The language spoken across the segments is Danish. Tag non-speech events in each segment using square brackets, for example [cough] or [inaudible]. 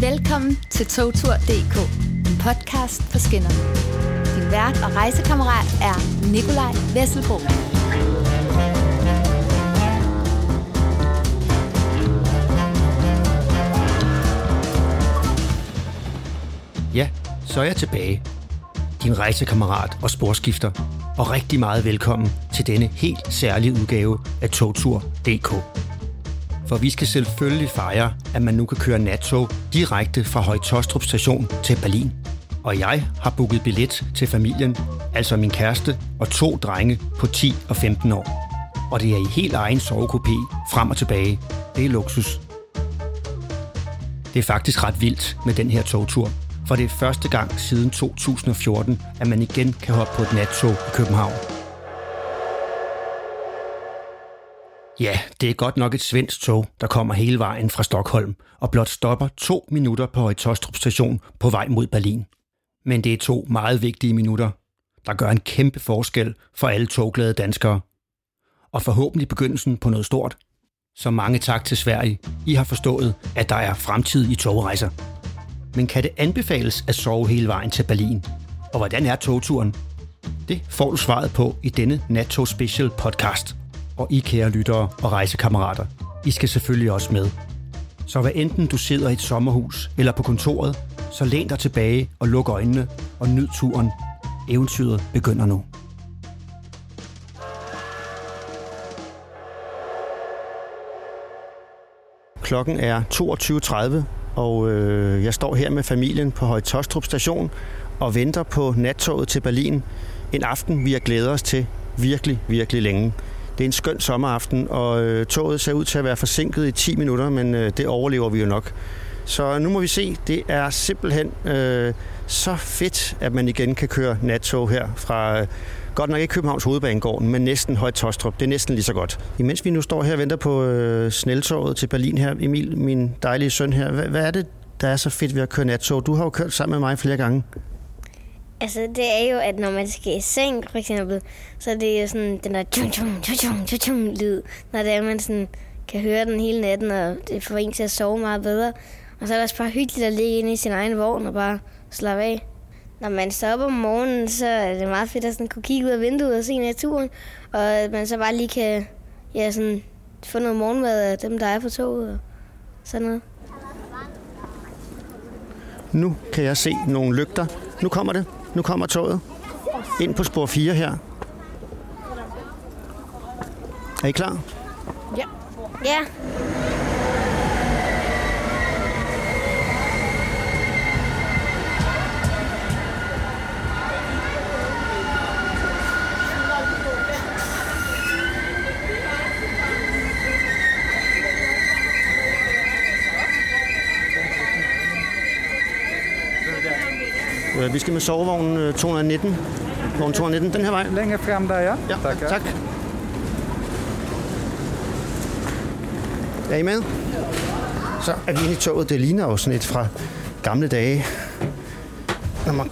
Velkommen til togtur.dk, en podcast på skinner. Din vært og rejsekammerat er Nikolaj Vesselbro. Ja, så er jeg tilbage. Din rejsekammerat og sporskifter. Og rigtig meget velkommen til denne helt særlige udgave af Togtur.dk. For vi skal selvfølgelig fejre, at man nu kan køre nattog direkte fra Højtostrup station til Berlin. Og jeg har booket billet til familien, altså min kæreste og to drenge på 10 og 15 år. Og det er i helt egen sovekopé frem og tilbage. Det er luksus. Det er faktisk ret vildt med den her togtur, for det er første gang siden 2014, at man igen kan hoppe på et nattog i København. Ja, det er godt nok et svensk tog, der kommer hele vejen fra Stockholm og blot stopper to minutter på Højtostrup station på vej mod Berlin. Men det er to meget vigtige minutter, der gør en kæmpe forskel for alle togglade danskere. Og forhåbentlig begyndelsen på noget stort. Så mange tak til Sverige. I har forstået, at der er fremtid i togrejser. Men kan det anbefales at sove hele vejen til Berlin? Og hvordan er togturen? Det får du svaret på i denne NATO Special podcast. Og I kære lyttere og rejsekammerater, I skal selvfølgelig også med. Så hvad enten du sidder i et sommerhus eller på kontoret, så læn dig tilbage og luk øjnene og nyd turen. Eventyret begynder nu. Klokken er 22.30, og øh, jeg står her med familien på Høje Tostrup station og venter på nattoget til Berlin. En aften, vi har glædet os til virkelig, virkelig længe. Det er en skøn sommeraften, og øh, toget ser ud til at være forsinket i 10 minutter, men øh, det overlever vi jo nok. Så nu må vi se. Det er simpelthen øh, så fedt, at man igen kan køre nattog her fra... Øh, Godt nok ikke Københavns Hovedbanegården, men næsten Højt Tostrup. Det er næsten lige så godt. Imens vi nu står her og venter på øh, sneltoget til Berlin her, Emil, min dejlige søn her, hvad, hvad er det, der er så fedt ved at køre nattog? Du har jo kørt sammen med mig flere gange. Altså, det er jo, at når man skal i seng, for eksempel, så det er jo sådan den der tjung, tjung, tjung, tjung, tjung, tjung, lyd, når det er, man sådan kan høre den hele natten, og det får en til at sove meget bedre. Og så er det også bare hyggeligt at ligge inde i sin egen vogn og bare slappe af. Når man står op om morgenen, så er det meget fedt at sådan kunne kigge ud af vinduet og se naturen, og at man så bare lige kan ja, sådan, få noget morgenmad af dem, der er på toget og sådan noget. Nu kan jeg se nogle lygter. Nu kommer det. Nu kommer toget. Ind på spor 4 her. Er I klar? Ja. Ja. Vi skal med sovevognen øh, 219. Vogn 219, den her vej. Längre fram där ja. Ja, Tackar. tak. Er I med? Så er vi inde i toget. Det ligner jo sådan et fra gamle dage. Når man...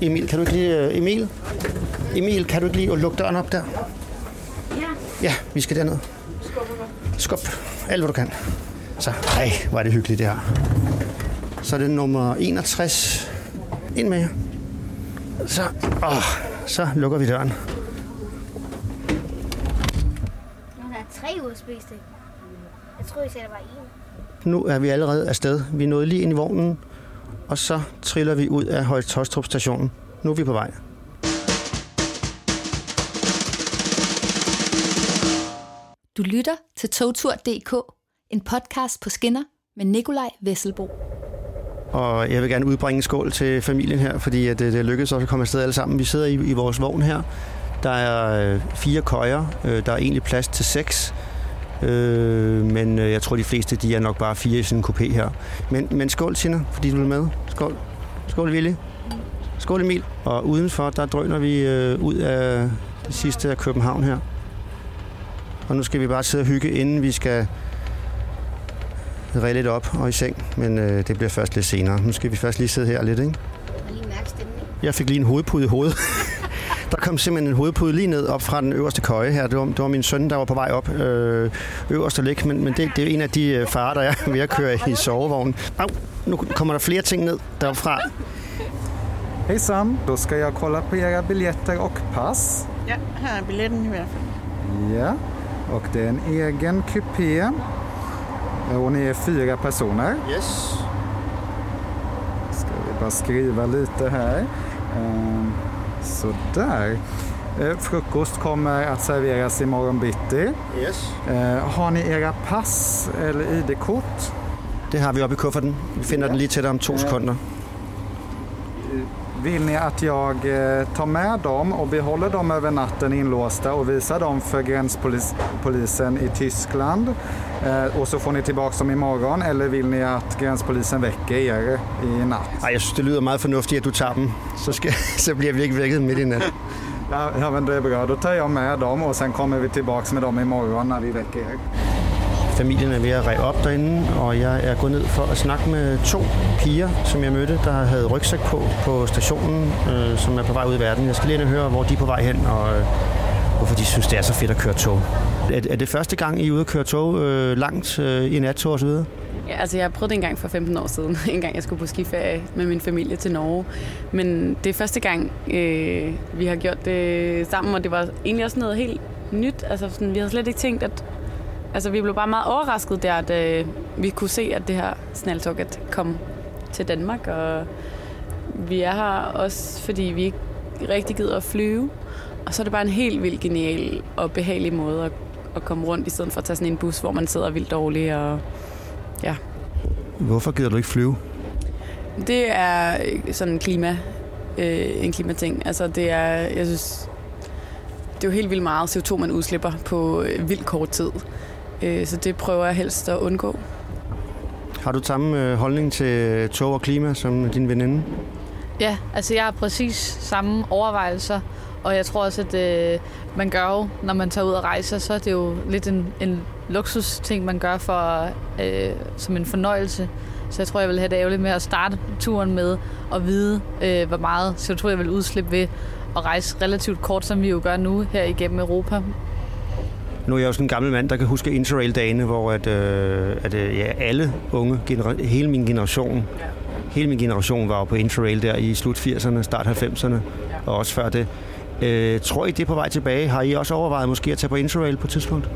Emil, kan du ikke lige... øh, Emil? Emil, kan du ikke lige lukke døren op der? Ja. Ja, vi skal derned. Skub. Alt, hvad du kan. Så, ej, hvor er det hyggeligt det her. Så er det nummer 61. Ind med jer. Så, åh, så lukker vi døren. Der er tre USB-stik. Jeg tror, I sagde, der var en. Nu er vi allerede afsted. Vi nået lige ind i vognen, og så triller vi ud af Høje Tostrup stationen. Nu er vi på vej. Du lytter til togtur.dk, en podcast på skinner med Nikolaj Vesselbo. Og jeg vil gerne udbringe en skål til familien her, fordi at øh, det, det lykkedes os at komme afsted alle sammen. Vi sidder i, i vores vogn her. Der er øh, fire køjer. Øh, der er egentlig plads til seks. Øh, men øh, jeg tror, de fleste de er nok bare fire i sådan en kopé her. Men, men skål, Tina, fordi du er med. Skål. Skål, Ville. Skål, Emil. Og udenfor, der drøner vi øh, ud af det sidste af København her. Og nu skal vi bare sidde og hygge, inden vi skal redde lidt op og i seng. Men øh, det bliver først lidt senere. Nu skal vi først lige sidde her lidt, ikke? Jeg lige mærke stemningen. Jeg fik lige en hovedpude i hovedet. [laughs] Der kom simpelthen en hovedpude lige ned op fra den øverste køje her. Det var, det var min søn, der var på vej op øh, øverst og ligge, men, men det, det er en af de øh, farer, der er [laughs] ved at køre i sovevognen. Au, nu kommer der flere ting ned derfra. Hejsan, då ska jag kolla på era biljetter och pass. Ja, her er billetten i hvert fald. Ja, och det är en egen kupé. Och ni är fyra personer. Yes. Ska vi bara skriva lite här. Ehm, Sådär. Eh, Frukost kommer att serveras imorgon bitti. Yes. Eh, Har ni era pass eller ID-kort? Det har vi oppe i kufferten. Vi finder den lige til dig om to sekunder. Vill ni att jag eh, tar med dem och behåller dem över natten inlåsta och visar dem för gränspolisen i Tyskland? Eh, och så får ni tillbaka dem imorgon eller vill ni att gränspolisen väcker er i natt? Ej, jeg synes, det lyder meget fornuftigt, at du tager dem. Så, skal, [laughs] så bliver vi ikke vækket midt i nat. Ja, ja, men det är bra. Då tar jag med dem och sen kommer vi tillbaka med dem imorgon när vi väcker er. Familien er ved at række op derinde, og jeg er gået ned for at snakke med to piger, som jeg mødte, der havde rygsæk på på stationen, øh, som er på vej ud i verden. Jeg skal lige høre, hvor de er på vej hen, og øh, hvorfor de synes, det er så fedt at køre tog. Er, er det første gang, I er ude at køre tog øh, langt øh, i nattog osv.? Ja, altså jeg prøvede det en gang for 15 år siden, [laughs] en gang jeg skulle på skiferie med min familie til Norge. Men det er første gang, øh, vi har gjort det sammen, og det var egentlig også noget helt nyt. Altså sådan, vi havde slet ikke tænkt, at altså, vi blev bare meget overrasket der, at øh, vi kunne se, at det her snaltog at kom til Danmark. Og vi er her også, fordi vi ikke rigtig gider at flyve. Og så er det bare en helt vildt genial og behagelig måde at, at komme rundt, i stedet for at tage sådan en bus, hvor man sidder vildt dårligt. Og, ja. Hvorfor gider du ikke flyve? Det er sådan en klima, øh, en klimating. Altså det er, jeg synes, det er jo helt vildt meget CO2, man udslipper på øh, vildt kort tid. Øh, så det prøver jeg helst at undgå. Har du samme øh, holdning til tog og klima som din veninde? Ja, altså jeg har præcis samme overvejelser, og jeg tror også, at øh, man gør jo, når man tager ud og rejser, så er det jo lidt en, en luksus ting, man gør for, øh, som en fornøjelse. Så jeg tror, jeg vil have det ærgerligt med at starte turen med at vide, øh, hvor meget CO2 jeg vil udslippe ved at rejse relativt kort, som vi jo gør nu her igennem Europa. Nu er jeg jo sådan en gammel mand, der kan huske Interrail-dagene, hvor at, øh, at øh, ja, alle unge, genera- hele min generation, hele min generation var jo på Interrail der i slut 80'erne, start 90'erne, og også før det. Øh, tror I, det er på vej tilbage? Har I også overvejet måske at tage på Interrail på et tidspunkt?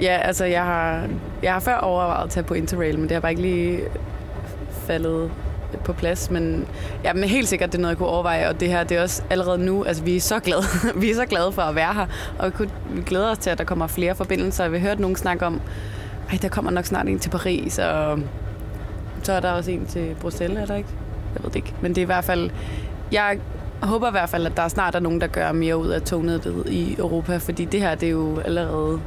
Ja, altså jeg har, jeg har før overvejet at tage på Interrail, men det har bare ikke lige faldet på plads, men, ja, men helt sikkert det er noget, jeg kunne overveje, og det her, det er også allerede nu, altså vi er så glade, [laughs] vi er så glade for at være her, og vi, kunne, vi glæder os til, at der kommer flere forbindelser. Vi har hørt nogen snakke om, at der kommer nok snart en til Paris, og så er der også en til Bruxelles, er der ikke? Jeg ved det ikke, men det er i hvert fald, jeg håber i hvert fald, at der snart er nogen, der gør mere ud af tognettet i Europa, fordi det her, det er jo allerede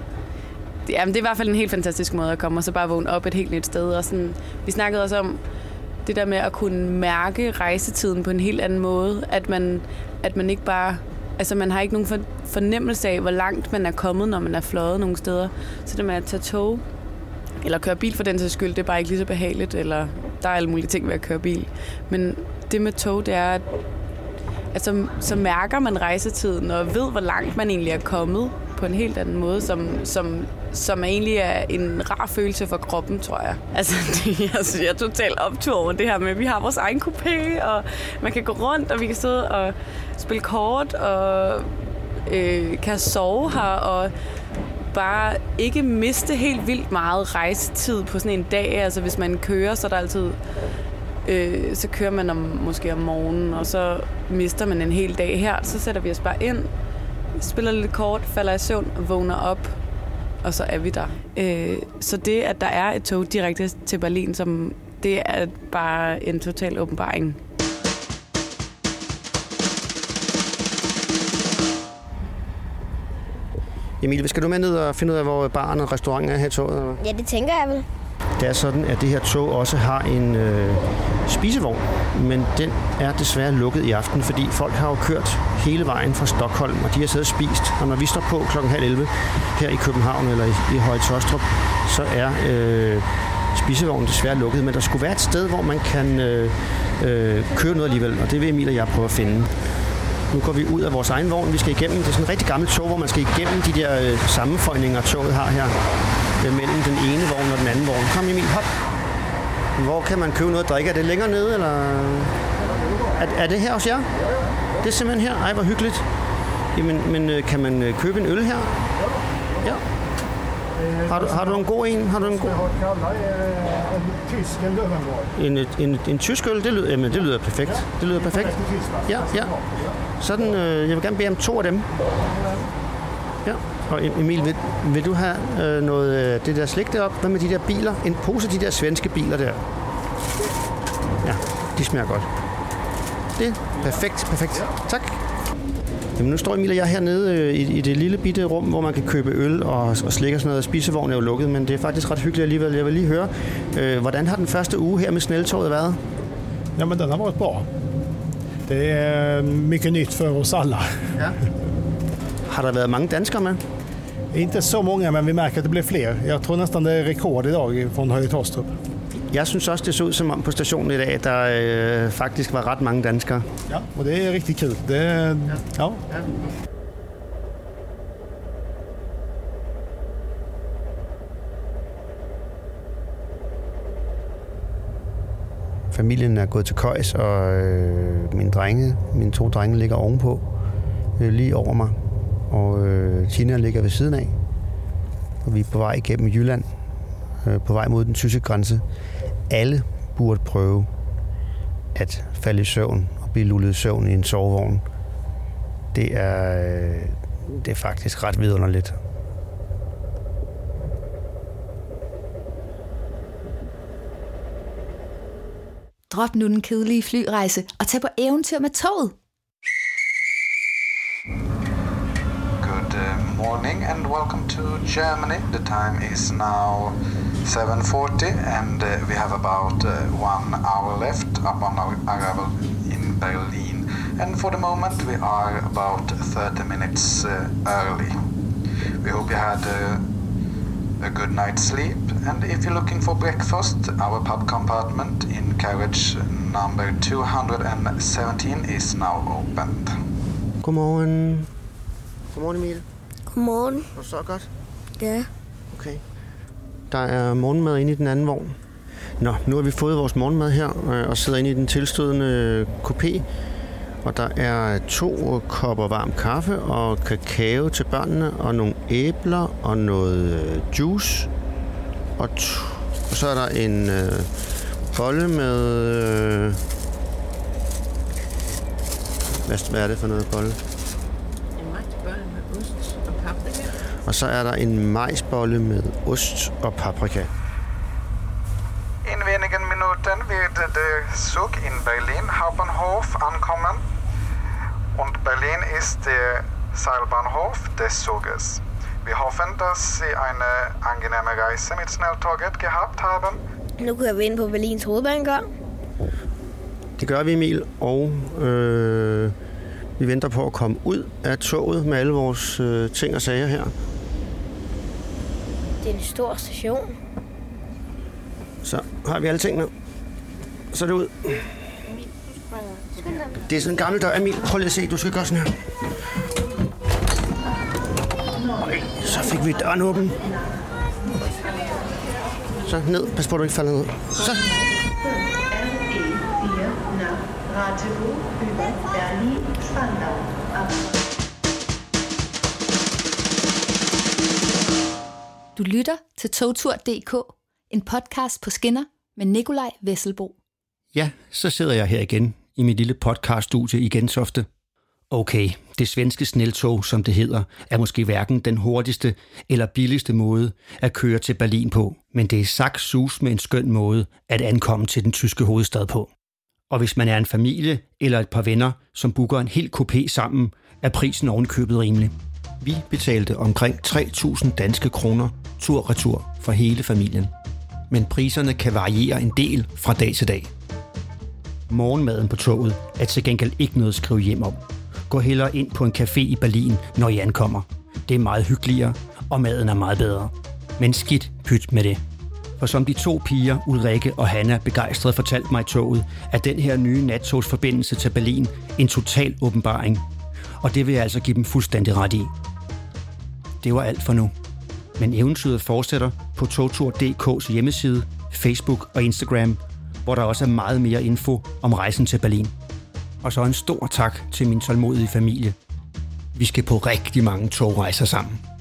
Jamen, det er i hvert fald en helt fantastisk måde at komme, og så bare vågne op et helt nyt sted. Og sådan, vi snakkede også om, det der med at kunne mærke rejsetiden på en helt anden måde. At man, at man ikke bare... Altså, man har ikke nogen fornemmelse af, hvor langt man er kommet, når man er fløjet nogle steder. Så det med at tage tog, eller køre bil for den sags skyld, det er bare ikke lige så behageligt, eller der er alle mulige ting ved at køre bil. Men det med tog, det er, at altså, så mærker man rejsetiden, og ved, hvor langt man egentlig er kommet på en helt anden måde, som, som, som egentlig er en rar følelse for kroppen, tror jeg. Altså, [laughs] det, altså jeg er totalt optur over det her med, at vi har vores egen coupé, og man kan gå rundt, og vi kan sidde og spille kort, og øh, kan sove her, og bare ikke miste helt vildt meget rejsetid på sådan en dag. Altså hvis man kører, så er der altid øh, så kører man om, måske om morgenen, og så mister man en hel dag her. Så sætter vi os bare ind, spiller lidt kort, falder i søvn, vågner op, og så er vi der. Øh, så det, at der er et tog direkte til Berlin, som, det er bare en total åbenbaring. Emil, skal du med ned og finde ud af, hvor baren og restauranten er her i toget? Eller? Ja, det tænker jeg vel. Det er sådan, at det her tog også har en øh, spisevogn, men den er desværre lukket i aften, fordi folk har jo kørt hele vejen fra Stockholm, og de har siddet og spist. Og når vi står på klokken halv 11 her i København eller i, i Høje Tostrup, så er øh, spisevognen desværre lukket, men der skulle være et sted, hvor man kan øh, øh, køre noget alligevel, og det vil Emil og jeg prøve at finde. Nu går vi ud af vores egen vogn. Vi skal igennem. Det er sådan en rigtig gammelt tog, hvor man skal igennem de der øh, sammenføjninger, toget har her. Mellem den ene vogn og den anden vogn. Kom Emil, hop. Hvor kan man købe noget at drikke? Er det længere nede, eller... Er, er det her hos jer? Det er simpelthen her. Ej, hvor hyggeligt. Jamen, men øh, kan man øh, købe en øl her? Ja. Har du, har du en god en? Har du en god... En, en, en, en tysk øl, det lyder, jamen, det lyder perfekt. Det lyder perfekt. Ja, ja. Sådan, øh, jeg vil gerne bede om to af dem. Og Emil, vil, vil du have øh, noget af det der slik deroppe? Hvad med de der biler? En pose af de der svenske biler der. Ja, de smager godt. Det er perfekt, perfekt. Tak. Jamen, nu står Emil og jeg hernede øh, i, i det lille bitte rum, hvor man kan købe øl og, og slik og sådan noget. Spisevognen er jo lukket, men det er faktisk ret hyggeligt alligevel. Jeg vil lige høre, øh, hvordan har den første uge her med snälltoget været? Ja, men den har varit bra. Det är mycket nytt för oss alla. Ja. Har der været mange danskere med? Inte så många, men vi märker att det blir fler. Jag tror nästan det är rekord idag från Höje Tostrup. Jeg synes også, det så ud som om på stationen i dag, der øh, faktisk var ret mange danskere. Ja, och det är riktigt kul. Det, ja. Familien er gået til køjs, og øh, mine drenge, mine to drenge ligger ovenpå, øh, lige over mig. Og øh, Tina ligger ved siden af. Og vi er på vej igennem Jylland, øh, på vej mod den tyske grænse. Alle burde prøve at falde i søvn og blive lullet i søvn i en sovevogn. Det er, øh, det er faktisk ret vidunderligt. Drop nu den kedelige flyrejse og tag på eventyr med toget. Morning and welcome to Germany. The time is now 7.40 and uh, we have about uh, one hour left upon our arrival in Berlin. And for the moment we are about 30 minutes uh, early. We hope you had uh, a good night's sleep and if you're looking for breakfast, our pub compartment in carriage number 217 is now opened. Godmorgen. Godmorgen Emil. Godmorgen. Var det så godt? Ja. Okay. Der er morgenmad inde i den anden vogn. Nå, nu har vi fået vores morgenmad her øh, og sidder inde i den tilstødende kopé. Og der er to kopper varm kaffe og kakao til børnene og nogle æbler og noget øh, juice. Og, t- og så er der en øh, bolle med... Øh, hvad, hvad er det for noget bolle? En majsbolle med ost og paprika. Og så er der en majsbolle med ost og paprika. In wenigen Minuten wird der Zug in Berlin Hauptbahnhof ankommen. Und Berlin ist der Seilbahnhof des Zuges. Wir hoffen, dass Sie eine angenehme Reise mit Schnelltåget gehabt haben. Nu kører vi ind på Berlins hovedbanegård. Det gør vi, Emil, og øh, vi venter på at komme ud af toget med alle vores øh, ting og sager her. Det er en stor station. Så har vi alle tingene. Så er det ud. Det er sådan en gammel dør. Emil, prøv lige at se. Du skal gøre sådan her. Så fik vi døren åben. Så ned. Pas på, at du ikke falder ned. Så. RE4 nach Rateburg über Berlin-Spandau. Du lytter til togtur.dk, en podcast på skinner med Nikolaj Vesselbo. Ja, så sidder jeg her igen i mit lille podcaststudie i Gentofte. Okay, det svenske sneltog, som det hedder, er måske hverken den hurtigste eller billigste måde at køre til Berlin på, men det er sagt sus med en skøn måde at ankomme til den tyske hovedstad på. Og hvis man er en familie eller et par venner, som booker en hel kopé sammen, er prisen ovenkøbet rimelig. Vi betalte omkring 3.000 danske kroner tur-retur for hele familien. Men priserne kan variere en del fra dag til dag. Morgenmaden på toget er til gengæld ikke noget at skrive hjem om. Gå hellere ind på en café i Berlin, når I ankommer. Det er meget hyggeligere, og maden er meget bedre. Men skidt pyt med det. For som de to piger, Ulrikke og Hanna, begejstret fortalte mig i toget, er den her nye nattogsforbindelse til Berlin en total åbenbaring. Og det vil jeg altså give dem fuldstændig ret i. Det var alt for nu. Men eventyret fortsætter på togtur.dk's hjemmeside, Facebook og Instagram, hvor der også er meget mere info om rejsen til Berlin. Og så en stor tak til min tålmodige familie. Vi skal på rigtig mange togrejser sammen.